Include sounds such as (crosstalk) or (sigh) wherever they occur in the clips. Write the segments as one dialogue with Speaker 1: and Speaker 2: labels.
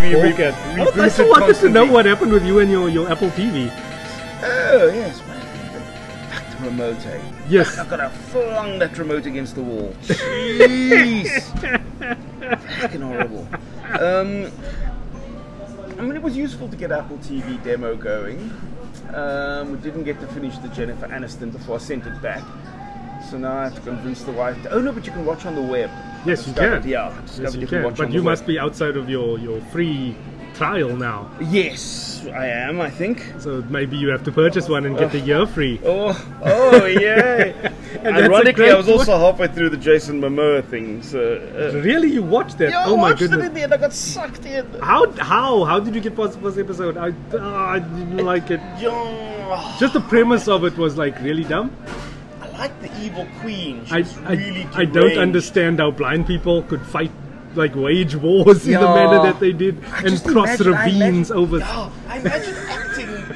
Speaker 1: We re-
Speaker 2: Okay. I
Speaker 1: rebooted
Speaker 2: still wanted to know what happened with you and your, your Apple TV.
Speaker 1: Oh yes, man. Fuck the remote. Eh?
Speaker 2: Yes.
Speaker 1: I've got to flung that remote against the wall. (laughs) Jeez. Fucking horrible. Um, I mean, it was useful to get Apple TV demo going. Um, we didn't get to finish the Jennifer Aniston before I sent it back. So now I have to convince the wife. To, oh no, but you can watch on the web.
Speaker 2: Yes, you can.
Speaker 1: Yeah,
Speaker 2: Yes, you
Speaker 1: can
Speaker 2: can. But you
Speaker 1: web.
Speaker 2: must be outside of your, your free trial now.
Speaker 1: Yes, I am. I think.
Speaker 2: So maybe you have to purchase one and get the year free.
Speaker 1: Oh, oh, yay! (laughs)
Speaker 2: And that's a
Speaker 1: Ironically, I was also halfway through the Jason Momoa thing. So, uh,
Speaker 2: Really, you watched that?
Speaker 1: yeah,
Speaker 2: oh
Speaker 1: I
Speaker 2: my
Speaker 1: watched it in the end. I got sucked in.
Speaker 2: How how how did you get past the first episode? I ah, I didn't like it.
Speaker 1: Yeah,
Speaker 2: Just the premise of it was like really dumb.
Speaker 1: I like the evil queen.
Speaker 2: I
Speaker 1: She's
Speaker 2: I,
Speaker 1: really
Speaker 2: I don't
Speaker 1: deranged.
Speaker 2: understand how blind people could fight like wage wars in the manner that they did
Speaker 1: I
Speaker 2: and
Speaker 1: just
Speaker 2: cross
Speaker 1: imagine- I
Speaker 2: ravines
Speaker 1: imagine-
Speaker 2: over.
Speaker 1: Yeah, I imagine acting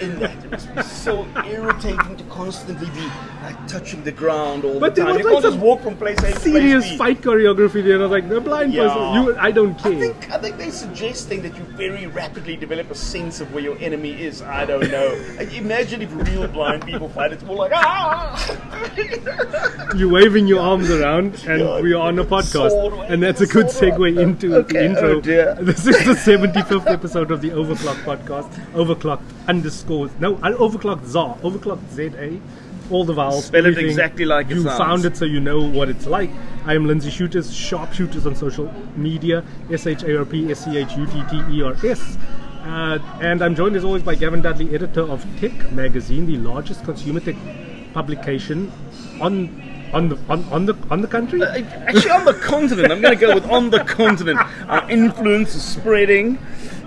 Speaker 1: in that. It must be so irritating to constantly be like touching the ground all
Speaker 2: But
Speaker 1: the time. You
Speaker 2: like
Speaker 1: can't just walk from place A to place
Speaker 2: Serious
Speaker 1: B.
Speaker 2: fight choreography there. I was like, the blind
Speaker 1: Yeah.
Speaker 2: person. You, I don't care.
Speaker 1: I think I think they're suggesting that you very rapidly develop a sense of where your enemy is. I don't know. (laughs) Imagine if real blind people fight. It's more like ah.
Speaker 2: You're waving your arms around, and
Speaker 1: Yeah,
Speaker 2: we are on a podcast,
Speaker 1: sword
Speaker 2: and that's a good segue into
Speaker 1: Okay,
Speaker 2: the intro.
Speaker 1: oh. (laughs)
Speaker 2: This is the 75th episode of the Overclock podcast. Overclock underscore no, uh, Overclock ZA, Overclock Z A, all the vowels.
Speaker 1: Spell it exactly like it
Speaker 2: you
Speaker 1: sounds.
Speaker 2: found it, so you know what it's like. I am Lindsey Schutters, SharpSchutters on social media, S H A R P S C H U T T E R S. Uh, and I'm joined as always by Gavin Dudley, editor of Tech Magazine, the largest consumer tech publication on on the on, on the on the country.
Speaker 1: Uh, Actually, on the continent. I'm going to go with on the continent. Our influence is spreading.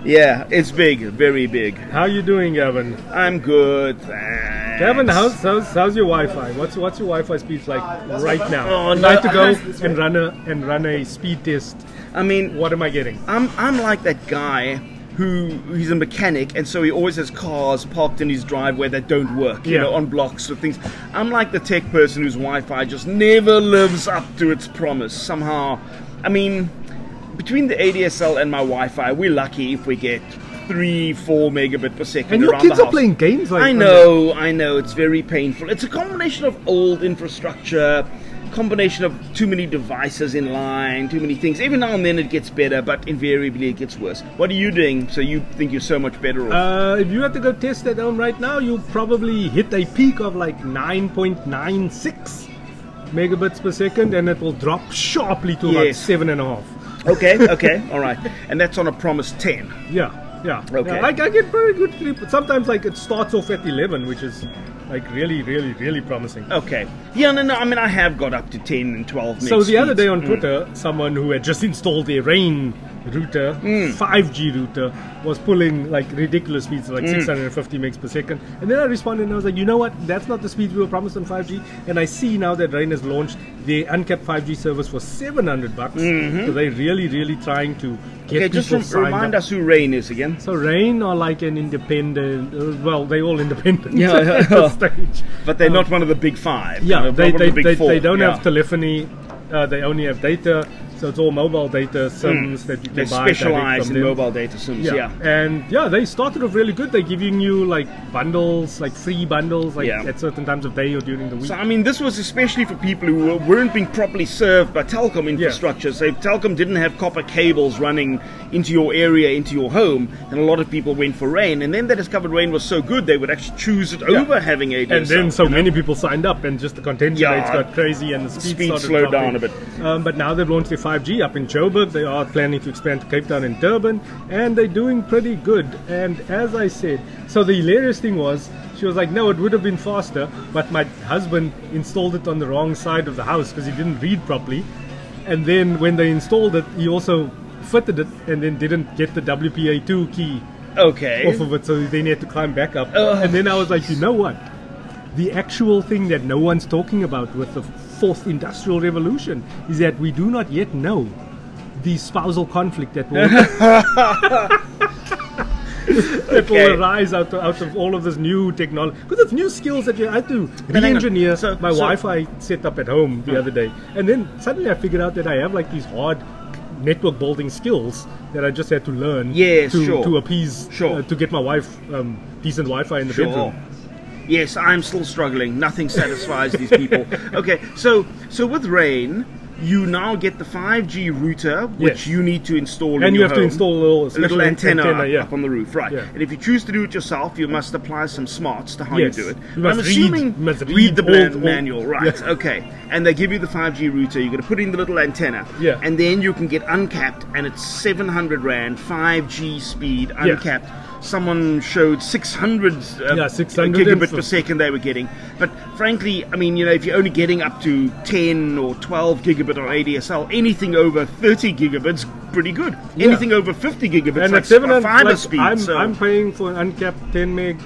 Speaker 1: Yeah, it's big, very big.
Speaker 2: How you doing, Gavin?
Speaker 1: I'm good. thanks.
Speaker 2: Gavin, how's, how's how's your Wi-Fi? What's what's your Wi-Fi speed like right now?
Speaker 1: Oh,
Speaker 2: I'd
Speaker 1: no,
Speaker 2: like to go and run a and run a speed test.
Speaker 1: I mean,
Speaker 2: What am I getting?
Speaker 1: I'm I'm like that guy who he's a mechanic and so he always has cars parked in his driveway that don't work, you
Speaker 2: Yeah.
Speaker 1: know, on blocks or things. I'm like the tech person whose Wi-Fi just never lives up to its promise. Somehow, I mean, between the ADSL and my Wi-Fi, we're lucky if we get three, four megabit per second.
Speaker 2: And your
Speaker 1: around
Speaker 2: kids
Speaker 1: the
Speaker 2: are playing games like
Speaker 1: I know, I know. It's very painful. It's a combination of old infrastructure, combination of too many devices in line, too many things. Every now and then it gets better, but invariably it gets worse. What are you doing? So you think you're so much better off?
Speaker 2: Uh, if you had to go test at home right now, you'll probably hit a peak of like 9.96 megabits per second, and it will drop sharply to about seven and a half.
Speaker 1: okay, (laughs) okay, all right. And that's on a promise ten.
Speaker 2: Yeah, yeah.
Speaker 1: Okay.
Speaker 2: Yeah, I, I get very good sleep. but Sometimes like it starts off at 11, which is like really, really, really promising.
Speaker 1: Okay. Yeah, no, no. I mean, I have got up to ten and twelve.
Speaker 2: So the other day on
Speaker 1: Mm.
Speaker 2: Twitter, someone who had just installed their Rain router,
Speaker 1: Mm.
Speaker 2: 5G router, was pulling like ridiculous speeds,
Speaker 1: Mm.
Speaker 2: like 650 megs per second. And then I responded and I was like, you know what? That's not the speed we were promised on 5G. And I see now that Rain has launched the uncapped 5G service for 700 bucks. So they're really, really trying to get
Speaker 1: Mm-hmm. Okay,
Speaker 2: people
Speaker 1: just rem- remind
Speaker 2: up.
Speaker 1: us who Rain is again.
Speaker 2: So Rain are like an independent. Uh, well, they all independent
Speaker 1: Yeah, (laughs) yeah,
Speaker 2: at
Speaker 1: yeah.
Speaker 2: this stage.
Speaker 1: But they're not one of the big five.
Speaker 2: Yeah, they they,
Speaker 1: the big
Speaker 2: they, they don't
Speaker 1: yeah.
Speaker 2: have telephony. Uh, they only have data, so it's all mobile data sims that you can
Speaker 1: They
Speaker 2: buy.
Speaker 1: specialize in
Speaker 2: them.
Speaker 1: mobile data sims.
Speaker 2: Yeah.
Speaker 1: yeah.
Speaker 2: and yeah, they started off really good. They're giving you like bundles, like free bundles, like
Speaker 1: Yeah.
Speaker 2: at certain times of day or during the week.
Speaker 1: So I mean, this was especially for people who weren't being properly served by telecom infrastructure. So if telecom didn't have copper cables running into your area, into your home, then a lot of people went for rain. And then they discovered rain was so good, they would actually choose it
Speaker 2: Yeah.
Speaker 1: over having ADSL.
Speaker 2: and then so
Speaker 1: you know?
Speaker 2: many people signed up, and just the contention
Speaker 1: Yeah.
Speaker 2: rates got crazy, and the speed,
Speaker 1: Speed slowed
Speaker 2: dropping.
Speaker 1: down a bit.
Speaker 2: Um, but now they've launched their 5G up in Joburg. They are planning to expand to Cape Town and Durban, and they're doing pretty good. And as I said, so the hilarious thing was, she was like, "No, it would have been faster, but my husband installed it on the wrong side of the house because he didn't read properly." And then when they installed it, he also fitted it and then didn't get the WPA2 key
Speaker 1: okay.
Speaker 2: off of it, so then he had to climb back up. And then I was like, you know what? The actual thing that no one's talking about with the fourth industrial revolution is that we do not yet know the spousal conflict that will (laughs) that
Speaker 1: Okay.
Speaker 2: will arise out of, out of all of this new technology. Because it's new skills that you I had to re-engineer
Speaker 1: So-
Speaker 2: my
Speaker 1: so-
Speaker 2: Wi-Fi setup at home the other day, and then suddenly I figured out that I have like these hard network building skills that I just had to learn
Speaker 1: Yes,
Speaker 2: to,
Speaker 1: sure.
Speaker 2: to appease
Speaker 1: Sure.
Speaker 2: uh, to get my wife um, decent Wi-Fi in the
Speaker 1: Sure.
Speaker 2: bedroom.
Speaker 1: Yes, I'm still struggling. Nothing satisfies these people. (laughs) Okay, so so with Rain, you now get the 5G router, which
Speaker 2: Yes.
Speaker 1: you need to install. in
Speaker 2: And you have to install a little,
Speaker 1: a little antenna,
Speaker 2: antenna
Speaker 1: up,
Speaker 2: yeah.
Speaker 1: up on the roof, right?
Speaker 2: Yeah.
Speaker 1: And if you choose to do it yourself, you must apply some smarts to how
Speaker 2: Yes.
Speaker 1: you do it.
Speaker 2: You
Speaker 1: I'm assuming read,
Speaker 2: read
Speaker 1: the man-
Speaker 2: all-
Speaker 1: manual, right?
Speaker 2: Yeah.
Speaker 1: Okay, and they give you the 5G router. You're going to put in the little antenna,
Speaker 2: Yeah.
Speaker 1: and then you can get uncapped, and it's 700 rand, 5G speed, uncapped. Someone showed 600, uh,
Speaker 2: Yeah, 600
Speaker 1: gigabit per second they were getting. But frankly, I mean, you know, if you're only getting up to 10 or 12 gigabit on ADSL, anything over 30 gigabits, pretty good.
Speaker 2: Yeah.
Speaker 1: Anything over 50 gigabits,
Speaker 2: And
Speaker 1: like
Speaker 2: at 700,
Speaker 1: fiber
Speaker 2: like,
Speaker 1: speed.
Speaker 2: I'm,
Speaker 1: so,
Speaker 2: I'm paying for an uncapped 10 meg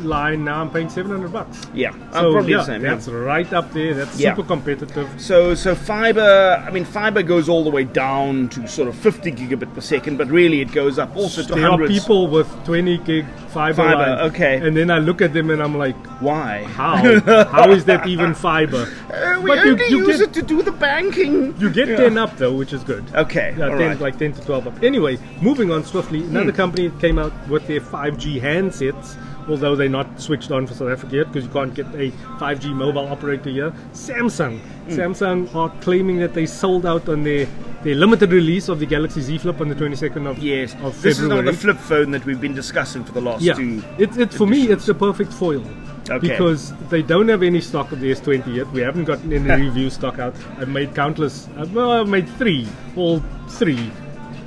Speaker 2: line now. I'm paying 700 bucks.
Speaker 1: yeah, I'm
Speaker 2: So
Speaker 1: probably
Speaker 2: yeah,
Speaker 1: the same. yeah.
Speaker 2: that's right up there. That's
Speaker 1: Yeah.
Speaker 2: super competitive.
Speaker 1: So, so fiber, I mean, fiber goes all the way down to sort of 50 gigabit per second, but really it goes up also to
Speaker 2: There are people with 20 gig fiber,
Speaker 1: Fiber,
Speaker 2: line,
Speaker 1: okay.
Speaker 2: And then I look at them and I'm like,
Speaker 1: Why?
Speaker 2: how? (laughs) how is that even fiber?
Speaker 1: Uh, we
Speaker 2: But you-
Speaker 1: only
Speaker 2: you
Speaker 1: use
Speaker 2: get-
Speaker 1: it to do the banking.
Speaker 2: You get
Speaker 1: Yeah.
Speaker 2: 10 up though, which is good.
Speaker 1: Okay,
Speaker 2: Yeah,
Speaker 1: all
Speaker 2: 10,
Speaker 1: right.
Speaker 2: like 10 to 12 up. Anyway, moving on swiftly, another
Speaker 1: Hmm.
Speaker 2: company came out with their 5G handsets, although they're not switched on for South Africa yet because you can't get a 5G mobile operator here. Samsung.
Speaker 1: Hmm.
Speaker 2: Samsung are claiming that they sold out on their, their limited release of the Galaxy Z Flip on the 22nd of,
Speaker 1: Yes,
Speaker 2: of
Speaker 1: this is not the flip phone that we've been discussing for the last
Speaker 2: Yeah,
Speaker 1: two.
Speaker 2: it's it's for me it's the perfect foil
Speaker 1: Okay.
Speaker 2: because they don't have any stock of the S20 yet. We haven't gotten any (laughs) review stock out. I've made countless. uh, Well, I've made three, all three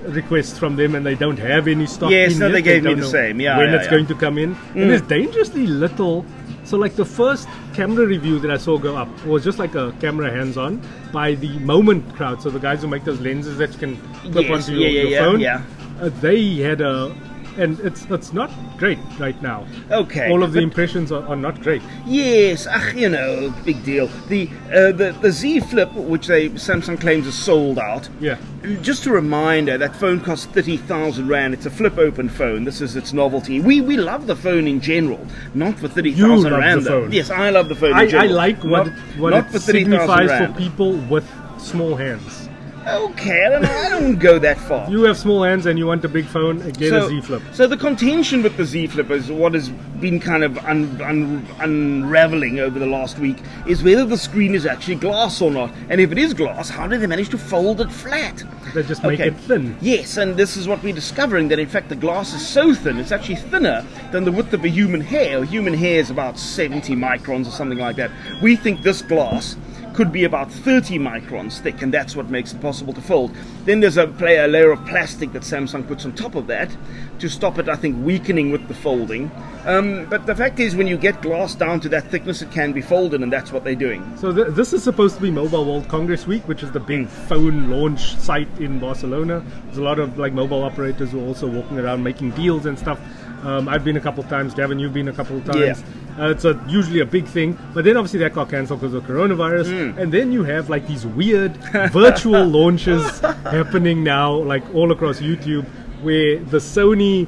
Speaker 2: requests from them, and they don't have any stock.
Speaker 1: Yes, no,
Speaker 2: yet.
Speaker 1: they gave me
Speaker 2: don't
Speaker 1: the same. Yeah,
Speaker 2: when
Speaker 1: yeah,
Speaker 2: it's
Speaker 1: yeah.
Speaker 2: going to come in, and there's dangerously little. So, like the first camera review that I saw go up was just like a camera hands-on by the Moment crowd. So the guys who make those lenses that you can clip
Speaker 1: Yes,
Speaker 2: onto your,
Speaker 1: yeah, yeah,
Speaker 2: your
Speaker 1: yeah,
Speaker 2: phone.
Speaker 1: yeah.
Speaker 2: Uh, they had a, and it's it's not great right now.
Speaker 1: Okay,
Speaker 2: All of the impressions are, are not great.
Speaker 1: Yes, ach, you know, big deal. The uh, the the Z Flip, which they Samsung claims is sold out.
Speaker 2: Yeah.
Speaker 1: Just a reminder, that phone costs thirty thousand rand. It's a flip open phone. This is its novelty. We we love the phone in general, not for thirty
Speaker 2: You love
Speaker 1: rand.
Speaker 2: the
Speaker 1: though.
Speaker 2: phone.
Speaker 1: Yes, I love the phone.
Speaker 2: I, I like what
Speaker 1: not,
Speaker 2: it, what
Speaker 1: not
Speaker 2: it
Speaker 1: for
Speaker 2: signifies for people with small hands.
Speaker 1: Okay, I don't, I don't go that far.
Speaker 2: You have small hands and you want a big phone, get a Z Flip.
Speaker 1: So the contention with the Z Flip is what has been kind of un, un, unraveling over the last week is whether the screen is actually glass or not. And if it is glass, how do they manage to fold it flat?
Speaker 2: They just make
Speaker 1: Okay.
Speaker 2: it thin.
Speaker 1: Yes, and this is what we're discovering that in fact the glass is so thin, it's actually thinner than the width of a human hair. A human hair is about 70 microns or something like that. We think this glass could be about 30 microns thick, and that's what makes it possible to fold. Then there's a, a layer of plastic that Samsung puts on top of that to stop it, I think, weakening with the folding. Um, but the fact is, when you get glass down to that thickness, it can be folded, and that's what they're doing.
Speaker 2: So th- this is supposed to be Mobile World Congress Week, which is the big phone launch site in Barcelona. There's a lot of like mobile operators who are also walking around making deals and stuff. Um, I've been a couple of times. Gavin, you've been a couple of times.
Speaker 1: Yeah.
Speaker 2: Uh, it's a, usually a big thing, but then obviously that got cancelled because of coronavirus.
Speaker 1: Hmm.
Speaker 2: And then you have like these weird (laughs) virtual launches happening now, like all across YouTube, where the Sony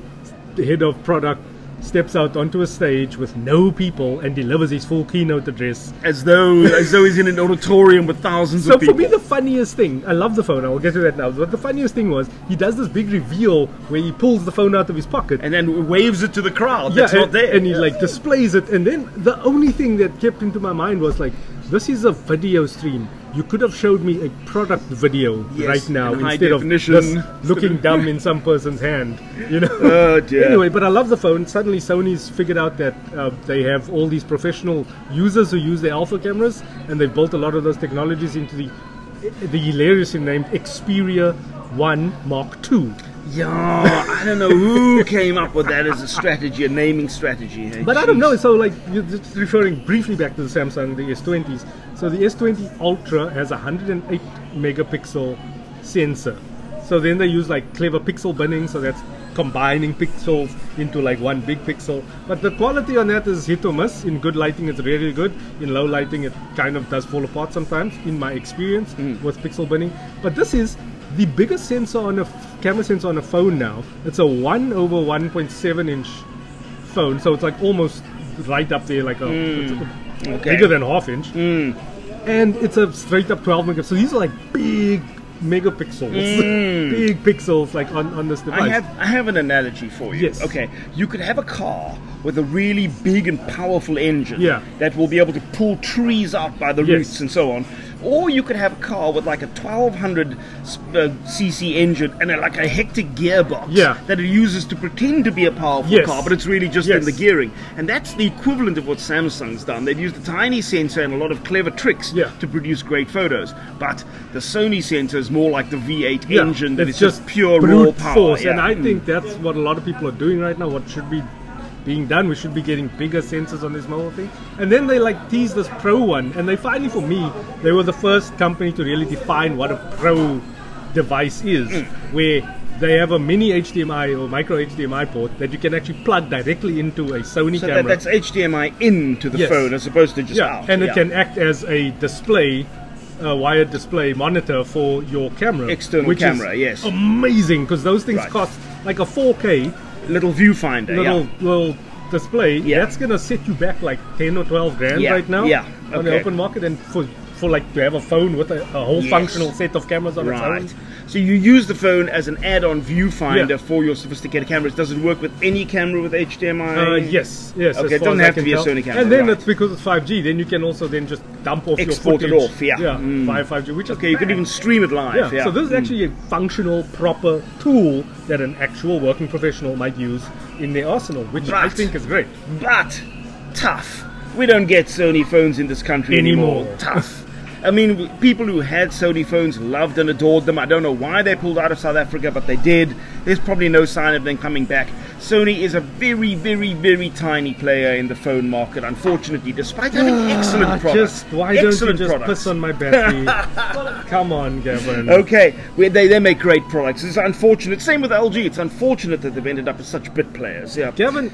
Speaker 2: head of product steps out onto a stage with no people and delivers his full keynote address
Speaker 1: As though, as though he's in an auditorium with thousands
Speaker 2: so
Speaker 1: of people.
Speaker 2: So for me, the funniest thing, I love the phone. I will get to that now. But the funniest thing was he does this big reveal where he pulls the phone out of his pocket.
Speaker 1: and then waves it to the crowd.
Speaker 2: yeah,
Speaker 1: that's
Speaker 2: and,
Speaker 1: not there.
Speaker 2: and he like displays it. And then the only thing that kept into my mind was like, this is a video stream. You could have showed me a product video
Speaker 1: Yes,
Speaker 2: right now
Speaker 1: in
Speaker 2: instead of this looking (laughs) dumb in some person's hand. You know.
Speaker 1: Oh, dear.
Speaker 2: Anyway, but I love the phone. Suddenly, Sony's figured out that uh, they have all these professional users who use their alpha cameras, and they've built a lot of those technologies into the the hilariously named Xperia One Mark II.
Speaker 1: Yeah, I don't know who (laughs) came up with that as a strategy, a naming strategy. hey?
Speaker 2: But I don't know. So, like, you're just referring briefly back to the Samsung, the S20s. So, the S20 Ultra has a 108 megapixel sensor. So then they use like clever pixel binning, so that's combining pixels into like one big pixel. But the quality on that is hit or miss. In good lighting, it's really good. In low lighting, it kind of does fall apart sometimes. In my experience mm. with pixel binning, but this is the biggest sensor on a f- camera sensor on a phone now. It's a one over 1.7 inch phone, so it's like almost right up there, like a, it's a-
Speaker 1: okay.
Speaker 2: bigger than half inch. And it's a straight up 12 megapixel. So these are like big, megapixels, (laughs) big pixels like on, on this device.
Speaker 1: Mm. I have I have an analogy for you.
Speaker 2: Yes.
Speaker 1: Okay. You could have a car with a really big and powerful engine
Speaker 2: Yeah.
Speaker 1: that will be able to pull trees out by the
Speaker 2: Yes.
Speaker 1: roots and so on. Or you could have a car with like a 1200 uh, cc engine and a, like a hectic gearbox
Speaker 2: Yeah.
Speaker 1: that it uses to pretend to be a powerful
Speaker 2: Yes.
Speaker 1: car, but it's really just
Speaker 2: Yes.
Speaker 1: in the gearing. And that's the equivalent of what Samsung's done. They've used a tiny sensor and a lot of clever tricks
Speaker 2: Yeah.
Speaker 1: to produce great photos. But the Sony sensor is more like the V8
Speaker 2: Yeah,
Speaker 1: engine that
Speaker 2: it's
Speaker 1: is just pure
Speaker 2: brute
Speaker 1: raw power.
Speaker 2: force, and I
Speaker 1: Mm.
Speaker 2: think that's what a lot of people are doing right now. What should be being done? We should be getting bigger sensors on this mobile thing. And then they like tease this Pro one, and they finally, for me, they were the first company to really define what a Pro device is,
Speaker 1: Mm.
Speaker 2: where they have a mini HDMI or micro HDMI port that you can actually plug directly into a Sony
Speaker 1: So
Speaker 2: camera.
Speaker 1: that, that's HDMI into the
Speaker 2: Yes.
Speaker 1: phone as opposed to just
Speaker 2: yeah,
Speaker 1: out.
Speaker 2: and it can act as a display, a wired display monitor for your camera.
Speaker 1: External
Speaker 2: which
Speaker 1: camera,
Speaker 2: is
Speaker 1: yes.
Speaker 2: Amazing, because those things
Speaker 1: Right.
Speaker 2: cost like a 4K
Speaker 1: little viewfinder.
Speaker 2: little
Speaker 1: yeah.
Speaker 2: little display.
Speaker 1: Yeah.
Speaker 2: That's gonna set you back like 10 or 12 grand
Speaker 1: Yeah,
Speaker 2: right now
Speaker 1: yeah,
Speaker 2: on the open market, and for for like to have a phone with a, a whole
Speaker 1: Yes.
Speaker 2: functional set of cameras on its own.
Speaker 1: So you use the phone as an add-on viewfinder
Speaker 2: Yeah.
Speaker 1: for your sophisticated cameras. Does it work with any camera with HDMI?
Speaker 2: Uh, yes, yes.
Speaker 1: Okay, it doesn't have to be a. Sony camera,
Speaker 2: And then
Speaker 1: right.
Speaker 2: it's because it's 5G. Then you can also then just dump off
Speaker 1: Export it
Speaker 2: your footage.
Speaker 1: off, yeah.
Speaker 2: yeah,
Speaker 1: Mm.
Speaker 2: via 5G, which is
Speaker 1: Okay, you
Speaker 2: can
Speaker 1: even stream it live.
Speaker 2: Yeah,
Speaker 1: Yeah.
Speaker 2: so this is
Speaker 1: Mm.
Speaker 2: actually a functional, proper tool that an actual working professional might use in their arsenal, which I think is great.
Speaker 1: but tough. We don't get Sony phones in this country anymore.
Speaker 2: Anymore.
Speaker 1: Tough. (laughs) I mean, people who had Sony phones loved and adored them. I don't know why they pulled out of South Africa, but they did. There's probably no sign of them coming back. Sony is a very, very, very tiny player in the phone market, unfortunately, despite having excellent products.
Speaker 2: Ah, Just why
Speaker 1: excellent
Speaker 2: don't you just
Speaker 1: products.
Speaker 2: piss on my (laughs) battery? Come on, Gavin.
Speaker 1: Okay, we- they, they make great products. It's unfortunate. Same with LG. It's unfortunate that they've ended up as such bit players. Yeah.
Speaker 2: Gavin,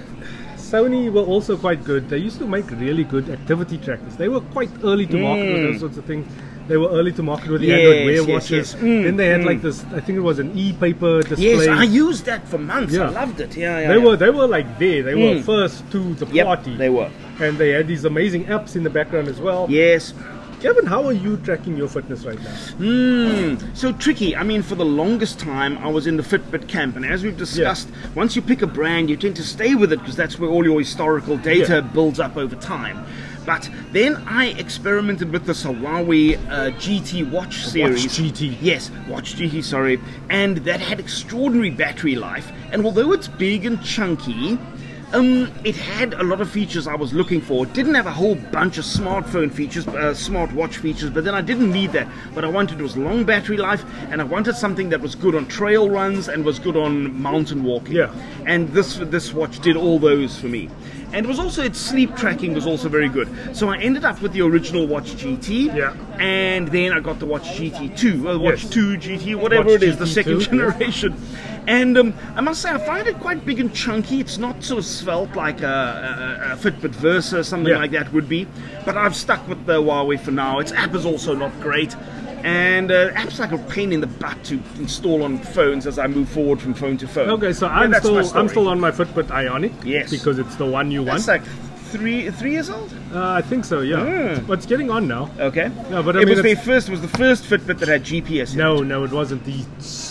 Speaker 2: Sony were also quite good. They used to make really good activity trackers. They were quite early to market with those sorts of things. They were early to market with the
Speaker 1: Mm. Yes,
Speaker 2: Android Wear watches.
Speaker 1: yes. Mm,
Speaker 2: then they had
Speaker 1: mm.
Speaker 2: like this. I think it was an e-paper display.
Speaker 1: Yes, I used that for months. I loved it. Yeah, yeah.
Speaker 2: they
Speaker 1: yeah.
Speaker 2: were they were like there. They were
Speaker 1: Mm.
Speaker 2: first to the
Speaker 1: Yep,
Speaker 2: party.
Speaker 1: they were.
Speaker 2: and they had these amazing apps in the background as well.
Speaker 1: Yes.
Speaker 2: Gavin, how are you tracking your fitness right now?
Speaker 1: Hmm. So tricky. I mean, for the longest time, I was in the Fitbit camp, and as we've discussed, once you pick a brand, you tend to stay with it because that's where all your historical data
Speaker 2: Yeah.
Speaker 1: builds up over time. But then I experimented with the Huawei uh, GT watch series.
Speaker 2: Watch GT.
Speaker 1: Yes, Watch GT, sorry. And that had extraordinary battery life. And although it's big and chunky, um, it had a lot of features I was looking for. It didn't have a whole bunch of smartphone features, uh, smartwatch features, but then I didn't need that. What I wanted was long battery life, and I wanted something that was good on trail runs and was good on mountain walking.
Speaker 2: Yeah.
Speaker 1: And this this watch did all those for me. And it was also its sleep tracking was also very good. So I ended up with the original Watch GT.
Speaker 2: Yeah.
Speaker 1: And then I got the Watch GT2, uh, Watch
Speaker 2: Yes.
Speaker 1: 2 GT, whatever
Speaker 2: Watch
Speaker 1: it is, the
Speaker 2: GT2,
Speaker 1: second (laughs) generation. And um, I must say, I find it quite big and chunky. It's not of svelte like a, a, a Fitbit Versa or something
Speaker 2: Yeah.
Speaker 1: like that would be. But I've stuck with the Huawei for now. Its app is also not great. And uh, app's like a pain in the butt to install on phones as I move forward from phone to phone.
Speaker 2: Okay, so I'm still I'm still on my Fitbit Ionic.
Speaker 1: Yes.
Speaker 2: Because it's the one you want.
Speaker 1: That's like three three years old.
Speaker 2: Uh, I think so. Yeah.
Speaker 1: Mm.
Speaker 2: But it's getting on now.
Speaker 1: Okay.
Speaker 2: No, but I
Speaker 1: it
Speaker 2: mean,
Speaker 1: was the first. It was the first Fitbit that had GPS. In it.
Speaker 2: No, no, it wasn't. The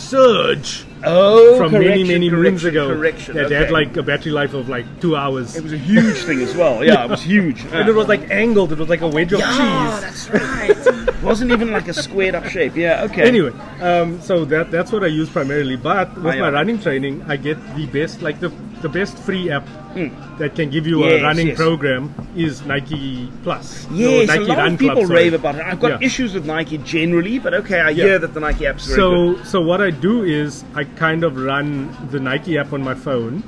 Speaker 2: Surge
Speaker 1: Oh,
Speaker 2: from many many moons ago
Speaker 1: Correction.
Speaker 2: that
Speaker 1: okay.
Speaker 2: had like a battery life of like two hours.
Speaker 1: It was a huge thing as well. Yeah, it was (laughs) huge.
Speaker 2: and it was like angled. It was like a wedge of
Speaker 1: yeah,
Speaker 2: cheese.
Speaker 1: that's right. it (laughs) wasn't even like a squared up shape. Yeah. Okay.
Speaker 2: Anyway, um, so that that's what I use primarily. But with my
Speaker 1: Ionic.
Speaker 2: running training, I get the best, like the the best free app that can give you.
Speaker 1: Yes,
Speaker 2: a running
Speaker 1: yes.
Speaker 2: program is Nike Plus. No,
Speaker 1: Yes,
Speaker 2: Nike
Speaker 1: a lot
Speaker 2: Run
Speaker 1: of people
Speaker 2: Club, sorry.
Speaker 1: rave about it. I've got
Speaker 2: Yeah.
Speaker 1: issues with Nike generally, but okay, I
Speaker 2: Yeah.
Speaker 1: hear that the Nike app's very good.
Speaker 2: So, so what I do is I kind of run the Nike app on my phone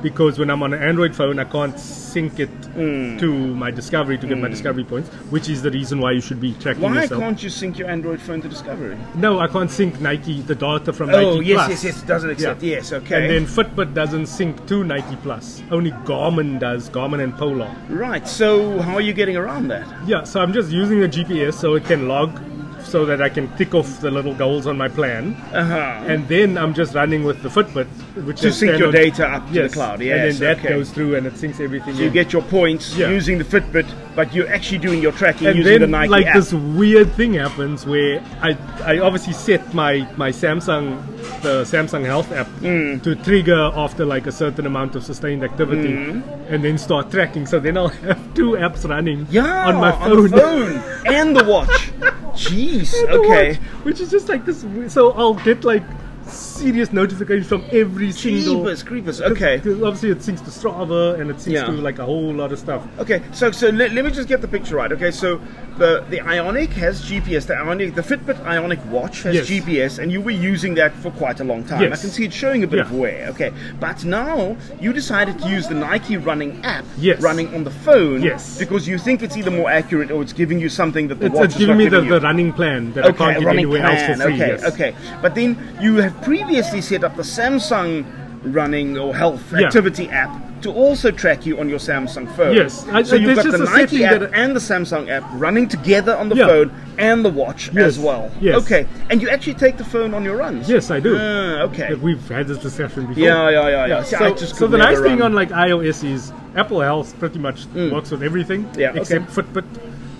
Speaker 2: because when I'm on an Android phone, I can't sync it
Speaker 1: Hmm.
Speaker 2: to my Discovery to get my Discovery points, which is the reason why you should be tracking yourself.
Speaker 1: Why
Speaker 2: yourself.
Speaker 1: can't you sync your Android phone to Discovery?
Speaker 2: No, I can't sync Nike the data from
Speaker 1: Oh,
Speaker 2: Nike
Speaker 1: yes,
Speaker 2: Plus.
Speaker 1: yes, yes, it doesn't accept.
Speaker 2: Yeah.
Speaker 1: Yes, okay.
Speaker 2: And then Fitbit doesn't sync to Nike Plus. Only Garmin does, Garmin and Polar.
Speaker 1: right. So how are you getting around that?
Speaker 2: Yeah, so I'm just using the GPS so it can log so that I can tick off the little goals on my plan.
Speaker 1: Uh-huh.
Speaker 2: And then I'm just running with the Fitbit, which
Speaker 1: To sync your
Speaker 2: standard-
Speaker 1: data up to the cloud.
Speaker 2: Yeah.
Speaker 1: And
Speaker 2: then that
Speaker 1: okay.
Speaker 2: goes through and it syncs everything.
Speaker 1: So you get your points
Speaker 2: Yeah.
Speaker 1: using the Fitbit, but you're actually doing your tracking
Speaker 2: and
Speaker 1: using
Speaker 2: then
Speaker 1: the Nike
Speaker 2: like
Speaker 1: app.
Speaker 2: this weird thing happens where I I obviously set my my Samsung the Samsung Health app
Speaker 1: Mm.
Speaker 2: to trigger after like a certain amount of sustained activity,
Speaker 1: Mm.
Speaker 2: and then start tracking. So then I'll (laughs) have two apps running
Speaker 1: yeah,
Speaker 2: on my
Speaker 1: on
Speaker 2: phone.
Speaker 1: phone and the watch. (laughs) Jeez. Okay.
Speaker 2: watch, which is just like this. So I'll get like serious notifications from every single.
Speaker 1: Jeepers creepers. Okay.
Speaker 2: Because obviously it syncs to Strava and it syncs
Speaker 1: Yeah.
Speaker 2: to like a whole lot of stuff.
Speaker 1: Okay, so so let, let me just get the picture right. Okay, so the the Ionic has GPS. The Ionic, the Fitbit Ionic watch has
Speaker 2: Yes.
Speaker 1: GPS, and you were using that for quite a long time.
Speaker 2: Yes.
Speaker 1: I can see it showing a bit of wear. Okay, but now you decided to use the Nike running app,
Speaker 2: Yes.
Speaker 1: running on the phone,
Speaker 2: Yes.
Speaker 1: because you think it's either more accurate or it's giving you something that the
Speaker 2: It's,
Speaker 1: watch
Speaker 2: it's
Speaker 1: is
Speaker 2: giving
Speaker 1: not
Speaker 2: me the,
Speaker 1: giving you.
Speaker 2: the running plan that I
Speaker 1: Okay,
Speaker 2: can't get anywhere
Speaker 1: plan.
Speaker 2: else for free.
Speaker 1: okay,
Speaker 2: yes.
Speaker 1: okay. But then you have previously set up the Samsung running or health
Speaker 2: Yeah.
Speaker 1: activity app to also track you on your Samsung phone.
Speaker 2: Yes, I-
Speaker 1: so you've got the Nike app
Speaker 2: that-
Speaker 1: and the Samsung app running together on the
Speaker 2: Yeah.
Speaker 1: phone and the watch
Speaker 2: Yes,
Speaker 1: as well.
Speaker 2: yes.
Speaker 1: Okay, and you actually take the phone on your runs.
Speaker 2: Yes, I do.
Speaker 1: Ah, okay.
Speaker 2: We've had this discussion before.
Speaker 1: Yeah, yeah, yeah, yeah. I
Speaker 2: So, so the nice
Speaker 1: never
Speaker 2: thing on like iOS is Apple Health pretty much works with everything
Speaker 1: Mm. Yeah, okay. Mm-hmm.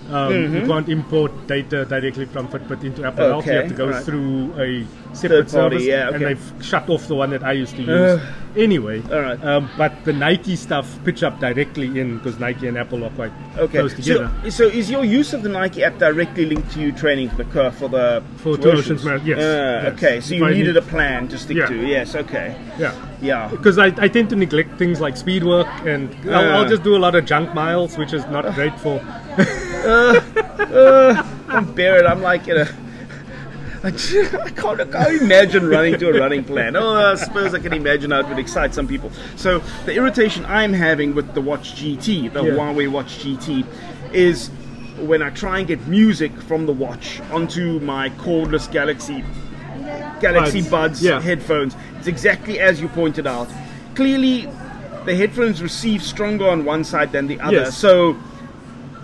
Speaker 2: Except Fitbit. Um, You can't import data directly from Fitbit into Apple Health. You have to go
Speaker 1: alright.
Speaker 2: through a separate
Speaker 1: party,
Speaker 2: service,
Speaker 1: yeah,
Speaker 2: and they've shut off the one that I used to use.
Speaker 1: Ugh.
Speaker 2: anyway,
Speaker 1: Alright.
Speaker 2: um, but the Nike stuff pitch up directly in because Nike and Apple are quite
Speaker 1: Okay.
Speaker 2: close together.
Speaker 1: So, so is your use of the Nike app directly linked to you training for the for the
Speaker 2: For
Speaker 1: two
Speaker 2: Two
Speaker 1: Oceans?
Speaker 2: Oceans Marathon, yes,
Speaker 1: Ah,
Speaker 2: yes.
Speaker 1: Okay. So you needed
Speaker 2: need-
Speaker 1: a plan to stick
Speaker 2: Yeah.
Speaker 1: to. Yes. Okay.
Speaker 2: yeah.
Speaker 1: Yeah.
Speaker 2: because I, I tend to neglect things like speed work and I'll, I'll just do a lot of junk miles which is not great for (laughs) Uh, uh,
Speaker 1: I'm buried. I'm like, you know, I just- I can't, I can't imagine running to a running plan. Oh, I suppose I can imagine how it would excite some people. So the irritation I'm having with the Watch GT, the
Speaker 2: Yeah.
Speaker 1: Huawei Watch GT, is when I try and get music from the watch onto my cordless Galaxy Galaxy
Speaker 2: Buds.
Speaker 1: Buds
Speaker 2: Yeah.
Speaker 1: headphones. It's exactly as you pointed out. Clearly, the headphones receive stronger on one side than the other.
Speaker 2: Yes.
Speaker 1: So,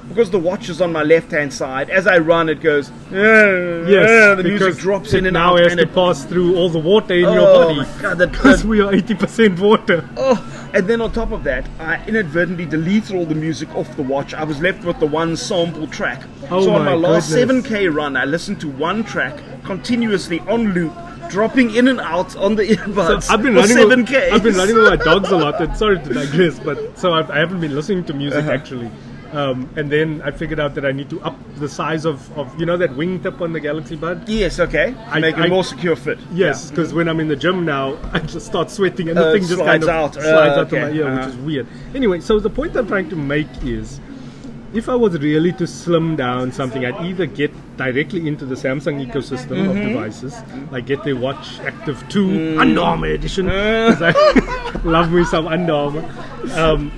Speaker 1: because the watch is on my left hand side, as I run, it goes. Yeah,
Speaker 2: yes
Speaker 1: uh," the music drops in and
Speaker 2: now
Speaker 1: out,
Speaker 2: has
Speaker 1: and
Speaker 2: to
Speaker 1: it,
Speaker 2: pass through all the water in
Speaker 1: oh
Speaker 2: your body
Speaker 1: my god, that,
Speaker 2: because
Speaker 1: that-
Speaker 2: we are 80% water
Speaker 1: oh, and then on top of that, I inadvertently deleted all the music off the watch. I was left with the one sample track.
Speaker 2: Oh
Speaker 1: so on
Speaker 2: my
Speaker 1: my last 7k run, I listened to one track continuously on loop. Dropping in and out on the (laughs) earbuds
Speaker 2: so I've been running
Speaker 1: seven
Speaker 2: with,
Speaker 1: k.
Speaker 2: I've been running with my dogs a lot and sorry to digress but so I've, I haven't been listening to music
Speaker 1: Uh-huh.
Speaker 2: actually um, and then I figured out that I need to up the size of, of you know that wingtip on the Galaxy Bud
Speaker 1: Yes, okay. To
Speaker 2: I-
Speaker 1: make it
Speaker 2: I-
Speaker 1: more secure fit.
Speaker 2: Yes, because when I'm in the gym now, (laughs) I just start sweating and the
Speaker 1: Uh,
Speaker 2: thing just kind of
Speaker 1: out.
Speaker 2: slides
Speaker 1: Uh,
Speaker 2: out to my ear,
Speaker 1: Uh-huh.
Speaker 2: which is weird. Anyway, so the point I'm trying to make is, if I was really to slim down something, I'd either get directly into the Samsung ecosystem
Speaker 1: Mm-hmm.
Speaker 2: of devices, like get the Watch Active 2
Speaker 1: Mm.
Speaker 2: Under Armour edition, 'cause I (laughs) (laughs) love me some Under Armour. Um,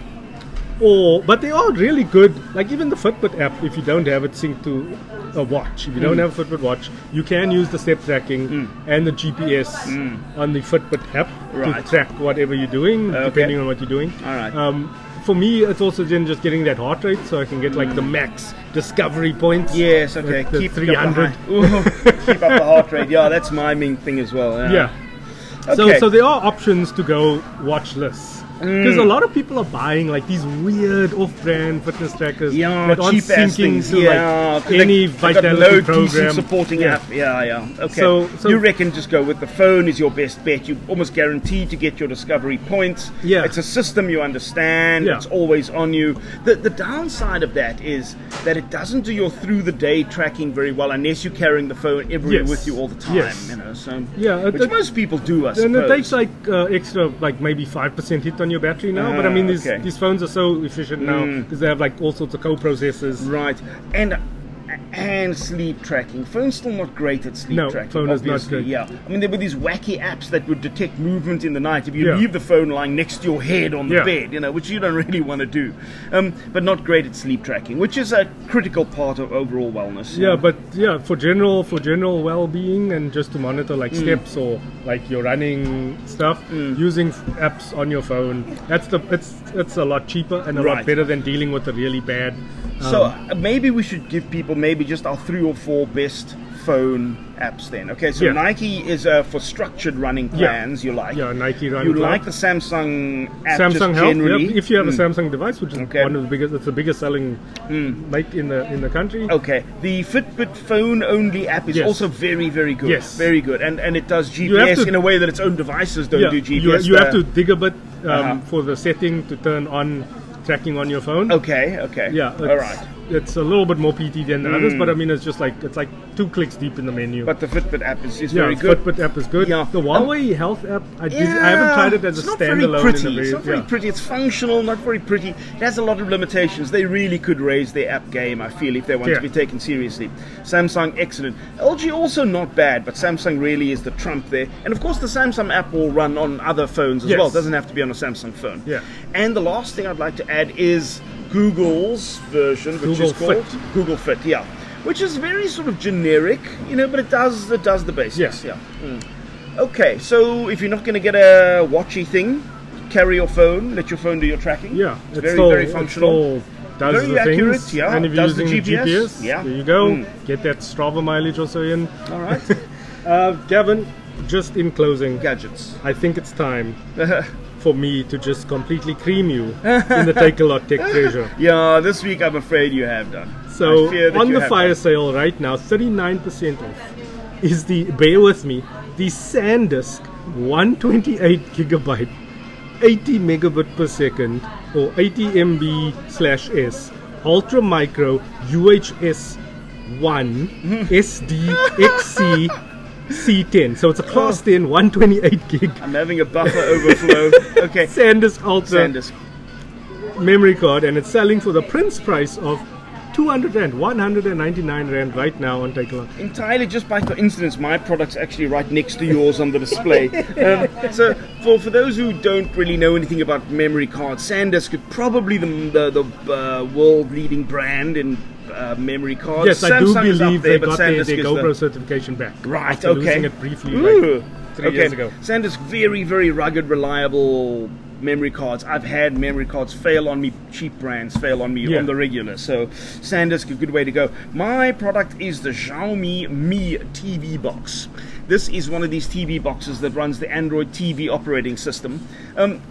Speaker 2: or, but they are really good. Like even the Fitbit app, if you don't have it synced to a watch, if you
Speaker 1: Mm.
Speaker 2: don't have a Fitbit watch, you can use the step tracking and the GPS on the Fitbit app
Speaker 1: Mm. Right.
Speaker 2: to track whatever you're doing,
Speaker 1: Okay.
Speaker 2: depending on what you're doing.
Speaker 1: All right.
Speaker 2: Um, for me, it's also then just getting that heart rate, so I can get like the max discovery points.
Speaker 1: Yes, okay. Keep
Speaker 2: 300.
Speaker 1: Up the keep up the heart rate. Yeah, that's my main thing as well. Yeah.
Speaker 2: Yeah. So,
Speaker 1: Okay.
Speaker 2: so there are options to go watchless. Because
Speaker 1: Mm.
Speaker 2: a lot of people are buying like these weird off-brand fitness trackers
Speaker 1: Yeah,
Speaker 2: that aren't
Speaker 1: cheap ass
Speaker 2: syncing
Speaker 1: things.
Speaker 2: to
Speaker 1: Yeah,
Speaker 2: like any
Speaker 1: got
Speaker 2: vitality program.
Speaker 1: supporting
Speaker 2: Yeah.
Speaker 1: app. Yeah, yeah. Okay.
Speaker 2: So- so-
Speaker 1: you reckon just go with the phone is your best bet. You almost guaranteed to get your discovery points.
Speaker 2: Yeah.
Speaker 1: It's a system you understand.
Speaker 2: Yeah.
Speaker 1: It's always on you. The the downside of that is that it doesn't do your through the day tracking very well unless you're carrying the phone everywhere
Speaker 2: Yes.
Speaker 1: with you all the time.
Speaker 2: Yes.
Speaker 1: You know. So
Speaker 2: Yeah,
Speaker 1: which
Speaker 2: it-
Speaker 1: most people do. I
Speaker 2: And it takes like uh, extra, like maybe five percent hit on your battery now. but I
Speaker 1: Ah,
Speaker 2: mean, these
Speaker 1: okay.
Speaker 2: these phones are so efficient now
Speaker 1: Mm.
Speaker 2: because they have like all sorts of co-processors.
Speaker 1: Right. And and sleep tracking. Phone's still not great at sleep
Speaker 2: No,
Speaker 1: tracking.
Speaker 2: phone is not great.
Speaker 1: Yeah. I mean, there were these wacky apps that would detect movement in the night if you
Speaker 2: Yeah.
Speaker 1: leave the phone lying next to your head on the
Speaker 2: Yeah.
Speaker 1: bed, you know, which you don't (laughs) really want to do. Um, but not great at sleep tracking, which is a critical part of overall wellness.
Speaker 2: Yeah, but yeah, for general for general well-being and just to monitor like
Speaker 1: Mm.
Speaker 2: steps or like your running stuff, using apps on your phone. That's the it's it's a lot cheaper and a
Speaker 1: Right.
Speaker 2: lot better than dealing with a really bad.
Speaker 1: So
Speaker 2: um,
Speaker 1: uh, maybe we should give people maybe just our three or four best phone apps then. Okay, so
Speaker 2: Yeah.
Speaker 1: Nike is uh, for structured running
Speaker 2: Yeah.
Speaker 1: plans. You like?
Speaker 2: Yeah, Nike Run
Speaker 1: You
Speaker 2: Club.
Speaker 1: like the Samsung app
Speaker 2: Samsung Health.
Speaker 1: generally?
Speaker 2: Yep. If you have a
Speaker 1: Mm.
Speaker 2: Samsung device, which is
Speaker 1: Okay.
Speaker 2: one of the biggest, it's the biggest selling bike in the in the country.
Speaker 1: Okay, the Fitbit phone only app is
Speaker 2: Yes.
Speaker 1: also very, very good.
Speaker 2: Yes.
Speaker 1: Very good. And and it does GPS
Speaker 2: to-
Speaker 1: in a way that its own devices don't
Speaker 2: Yeah,
Speaker 1: do
Speaker 2: you,
Speaker 1: GPS.
Speaker 2: you have
Speaker 1: uh,
Speaker 2: to dig a bit um,
Speaker 1: Uh-huh.
Speaker 2: for the setting to turn on tracking on your phone.
Speaker 1: Okay, okay.
Speaker 2: Yeah.
Speaker 1: All right.
Speaker 2: It's a little bit more PT than the others,
Speaker 1: Mm.
Speaker 2: but I mean, it's just like it's like two clicks deep in the menu.
Speaker 1: But the Fitbit app is, is
Speaker 2: yeah,
Speaker 1: very good.
Speaker 2: Fitbit app is good.
Speaker 1: Yeah.
Speaker 2: The Huawei Health app, I did.
Speaker 1: Yeah,
Speaker 2: I haven't tried it as
Speaker 1: it's
Speaker 2: a
Speaker 1: not very pretty.
Speaker 2: In a very,
Speaker 1: it's not very
Speaker 2: yeah.
Speaker 1: pretty. It's functional, not very pretty. It has a lot of limitations. They really could raise their app game. I feel if they want
Speaker 2: Yeah.
Speaker 1: to be taken seriously. Samsung, excellent. LG also not bad, but Samsung really is the trump there. And of course, the Samsung app will run on other phones as
Speaker 2: Yes.
Speaker 1: well. It doesn't have to be on a Samsung phone.
Speaker 2: Yeah.
Speaker 1: And the last thing I'd like to add is Google's version, which
Speaker 2: Google
Speaker 1: is called
Speaker 2: Fit.
Speaker 1: Google Fit. Yeah. Which is very sort of generic, you know, but it does it does the basics.
Speaker 2: Yeah.
Speaker 1: Yeah. Mm. Okay, so if you're not going to get a watchy thing, carry your phone, let your phone do your tracking.
Speaker 2: Yeah,
Speaker 1: it's
Speaker 2: it's
Speaker 1: very
Speaker 2: still,
Speaker 1: very functional.
Speaker 2: does
Speaker 1: Very
Speaker 2: the
Speaker 1: accurate,
Speaker 2: things.
Speaker 1: yeah,
Speaker 2: And if you're
Speaker 1: does the
Speaker 2: using
Speaker 1: GPS,
Speaker 2: GPS,
Speaker 1: yeah.
Speaker 2: there you go.
Speaker 1: Mm.
Speaker 2: Get that Strava mileage also in.
Speaker 1: All right, (laughs)
Speaker 2: Uh, Gavin, just in closing,
Speaker 1: gadgets.
Speaker 2: I think it's time (laughs) for me to just completely cream you in the Takealot Tech (laughs) Treasure.
Speaker 1: Yeah, this week I'm afraid you have done.
Speaker 2: So
Speaker 1: I fear that
Speaker 2: on the fire
Speaker 1: done.
Speaker 2: sale right now, 39% off is the bear with me, the SanDisk 128 gigabyte, 80 megabit per second, or 80 MB slash S, ultra micro UHS 1 (laughs) SD XC C10. So it's a class 10 128 gig
Speaker 1: I'm having a buffer overflow. (laughs) Okay,
Speaker 2: SanDisk Ultra
Speaker 1: Sanders.
Speaker 2: memory card, and it's selling for the Prince price of 200 rand, 199 rand right now on Takealot.
Speaker 1: entirely just by coincidence, my product's actually right next to yours on the display. (laughs) Um, so, for, for those who don't really know anything about memory cards, SanDisk is probably the, the, the uh, world leading brand in uh, memory cards.
Speaker 2: Yes, I do
Speaker 1: Samsung is up
Speaker 2: believe
Speaker 1: there,
Speaker 2: they got their, their GoPro
Speaker 1: the,
Speaker 2: certification back.
Speaker 1: Right, okay.
Speaker 2: it briefly
Speaker 1: Ooh,
Speaker 2: like three
Speaker 1: okay.
Speaker 2: years ago.
Speaker 1: SanDisk, very, very rugged, reliable memory cards. I've had memory cards fail on me, cheap brands fail on me
Speaker 2: Yeah.
Speaker 1: on the regular. So SanDisk, a good way to go. My product is the Xiaomi Mi TV box. This is one of these TV boxes that runs the Android TV operating system. Um,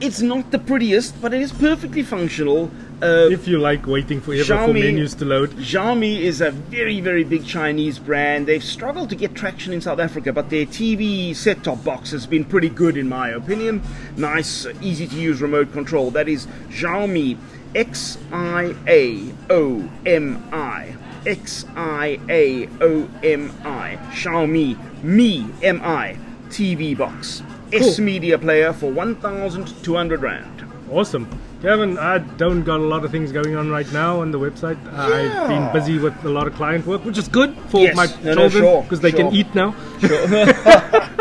Speaker 1: it's not the prettiest, but it is perfectly functional. Uh,
Speaker 2: If you like waiting forever for
Speaker 1: Xiaomi-
Speaker 2: menus to load,
Speaker 1: Xiaomi is a very, very big Chinese brand. They've struggled to get traction in South Africa, but their TV set top box has been pretty good, in my opinion. Nice, easy to use remote control. That is Xiaomi X I A O M I. X I A O M I. Xiaomi Mi M I TV box. S media player for 1,200 Rand.
Speaker 2: awesome. Gavin, I don't got a lot of things going on right now on the website. Yeah. I've been busy with a lot of client work, which is good for
Speaker 1: Yes.
Speaker 2: my
Speaker 1: No, no,
Speaker 2: children
Speaker 1: sure,
Speaker 2: because they
Speaker 1: sure.
Speaker 2: can eat now. (laughs)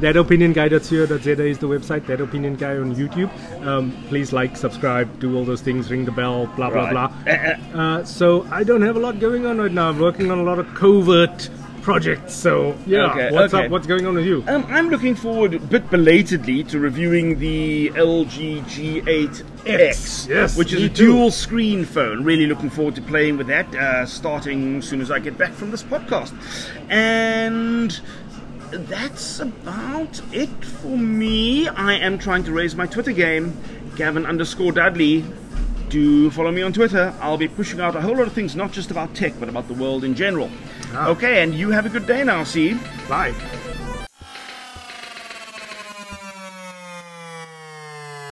Speaker 2: That opinion guy.co.za is the website. That opinion guy on YouTube. Um, please like, subscribe, do all those things, ring the bell, blah blah
Speaker 1: Right.
Speaker 2: blah. Uh, so I don't have a lot going on right now. I'm working on a lot of covert projects. So yeah,
Speaker 1: Okay,
Speaker 2: what's
Speaker 1: okay.
Speaker 2: up? What's going on with you?
Speaker 1: Um, I'm looking forward, a bit belatedly, to reviewing the LG G8X,
Speaker 2: X, yes,
Speaker 1: which is a
Speaker 2: too.
Speaker 1: dual screen phone. Really looking forward to playing with that, uh, starting as soon as I get back from this podcast. And that's about it for me. I am trying to raise my Twitter game, Gavin underscore Dudley. Do follow me on Twitter. I'll be pushing out a whole lot of things, not just about tech, but about the world in general. Okay, and you have a good day now, see?
Speaker 2: Bye.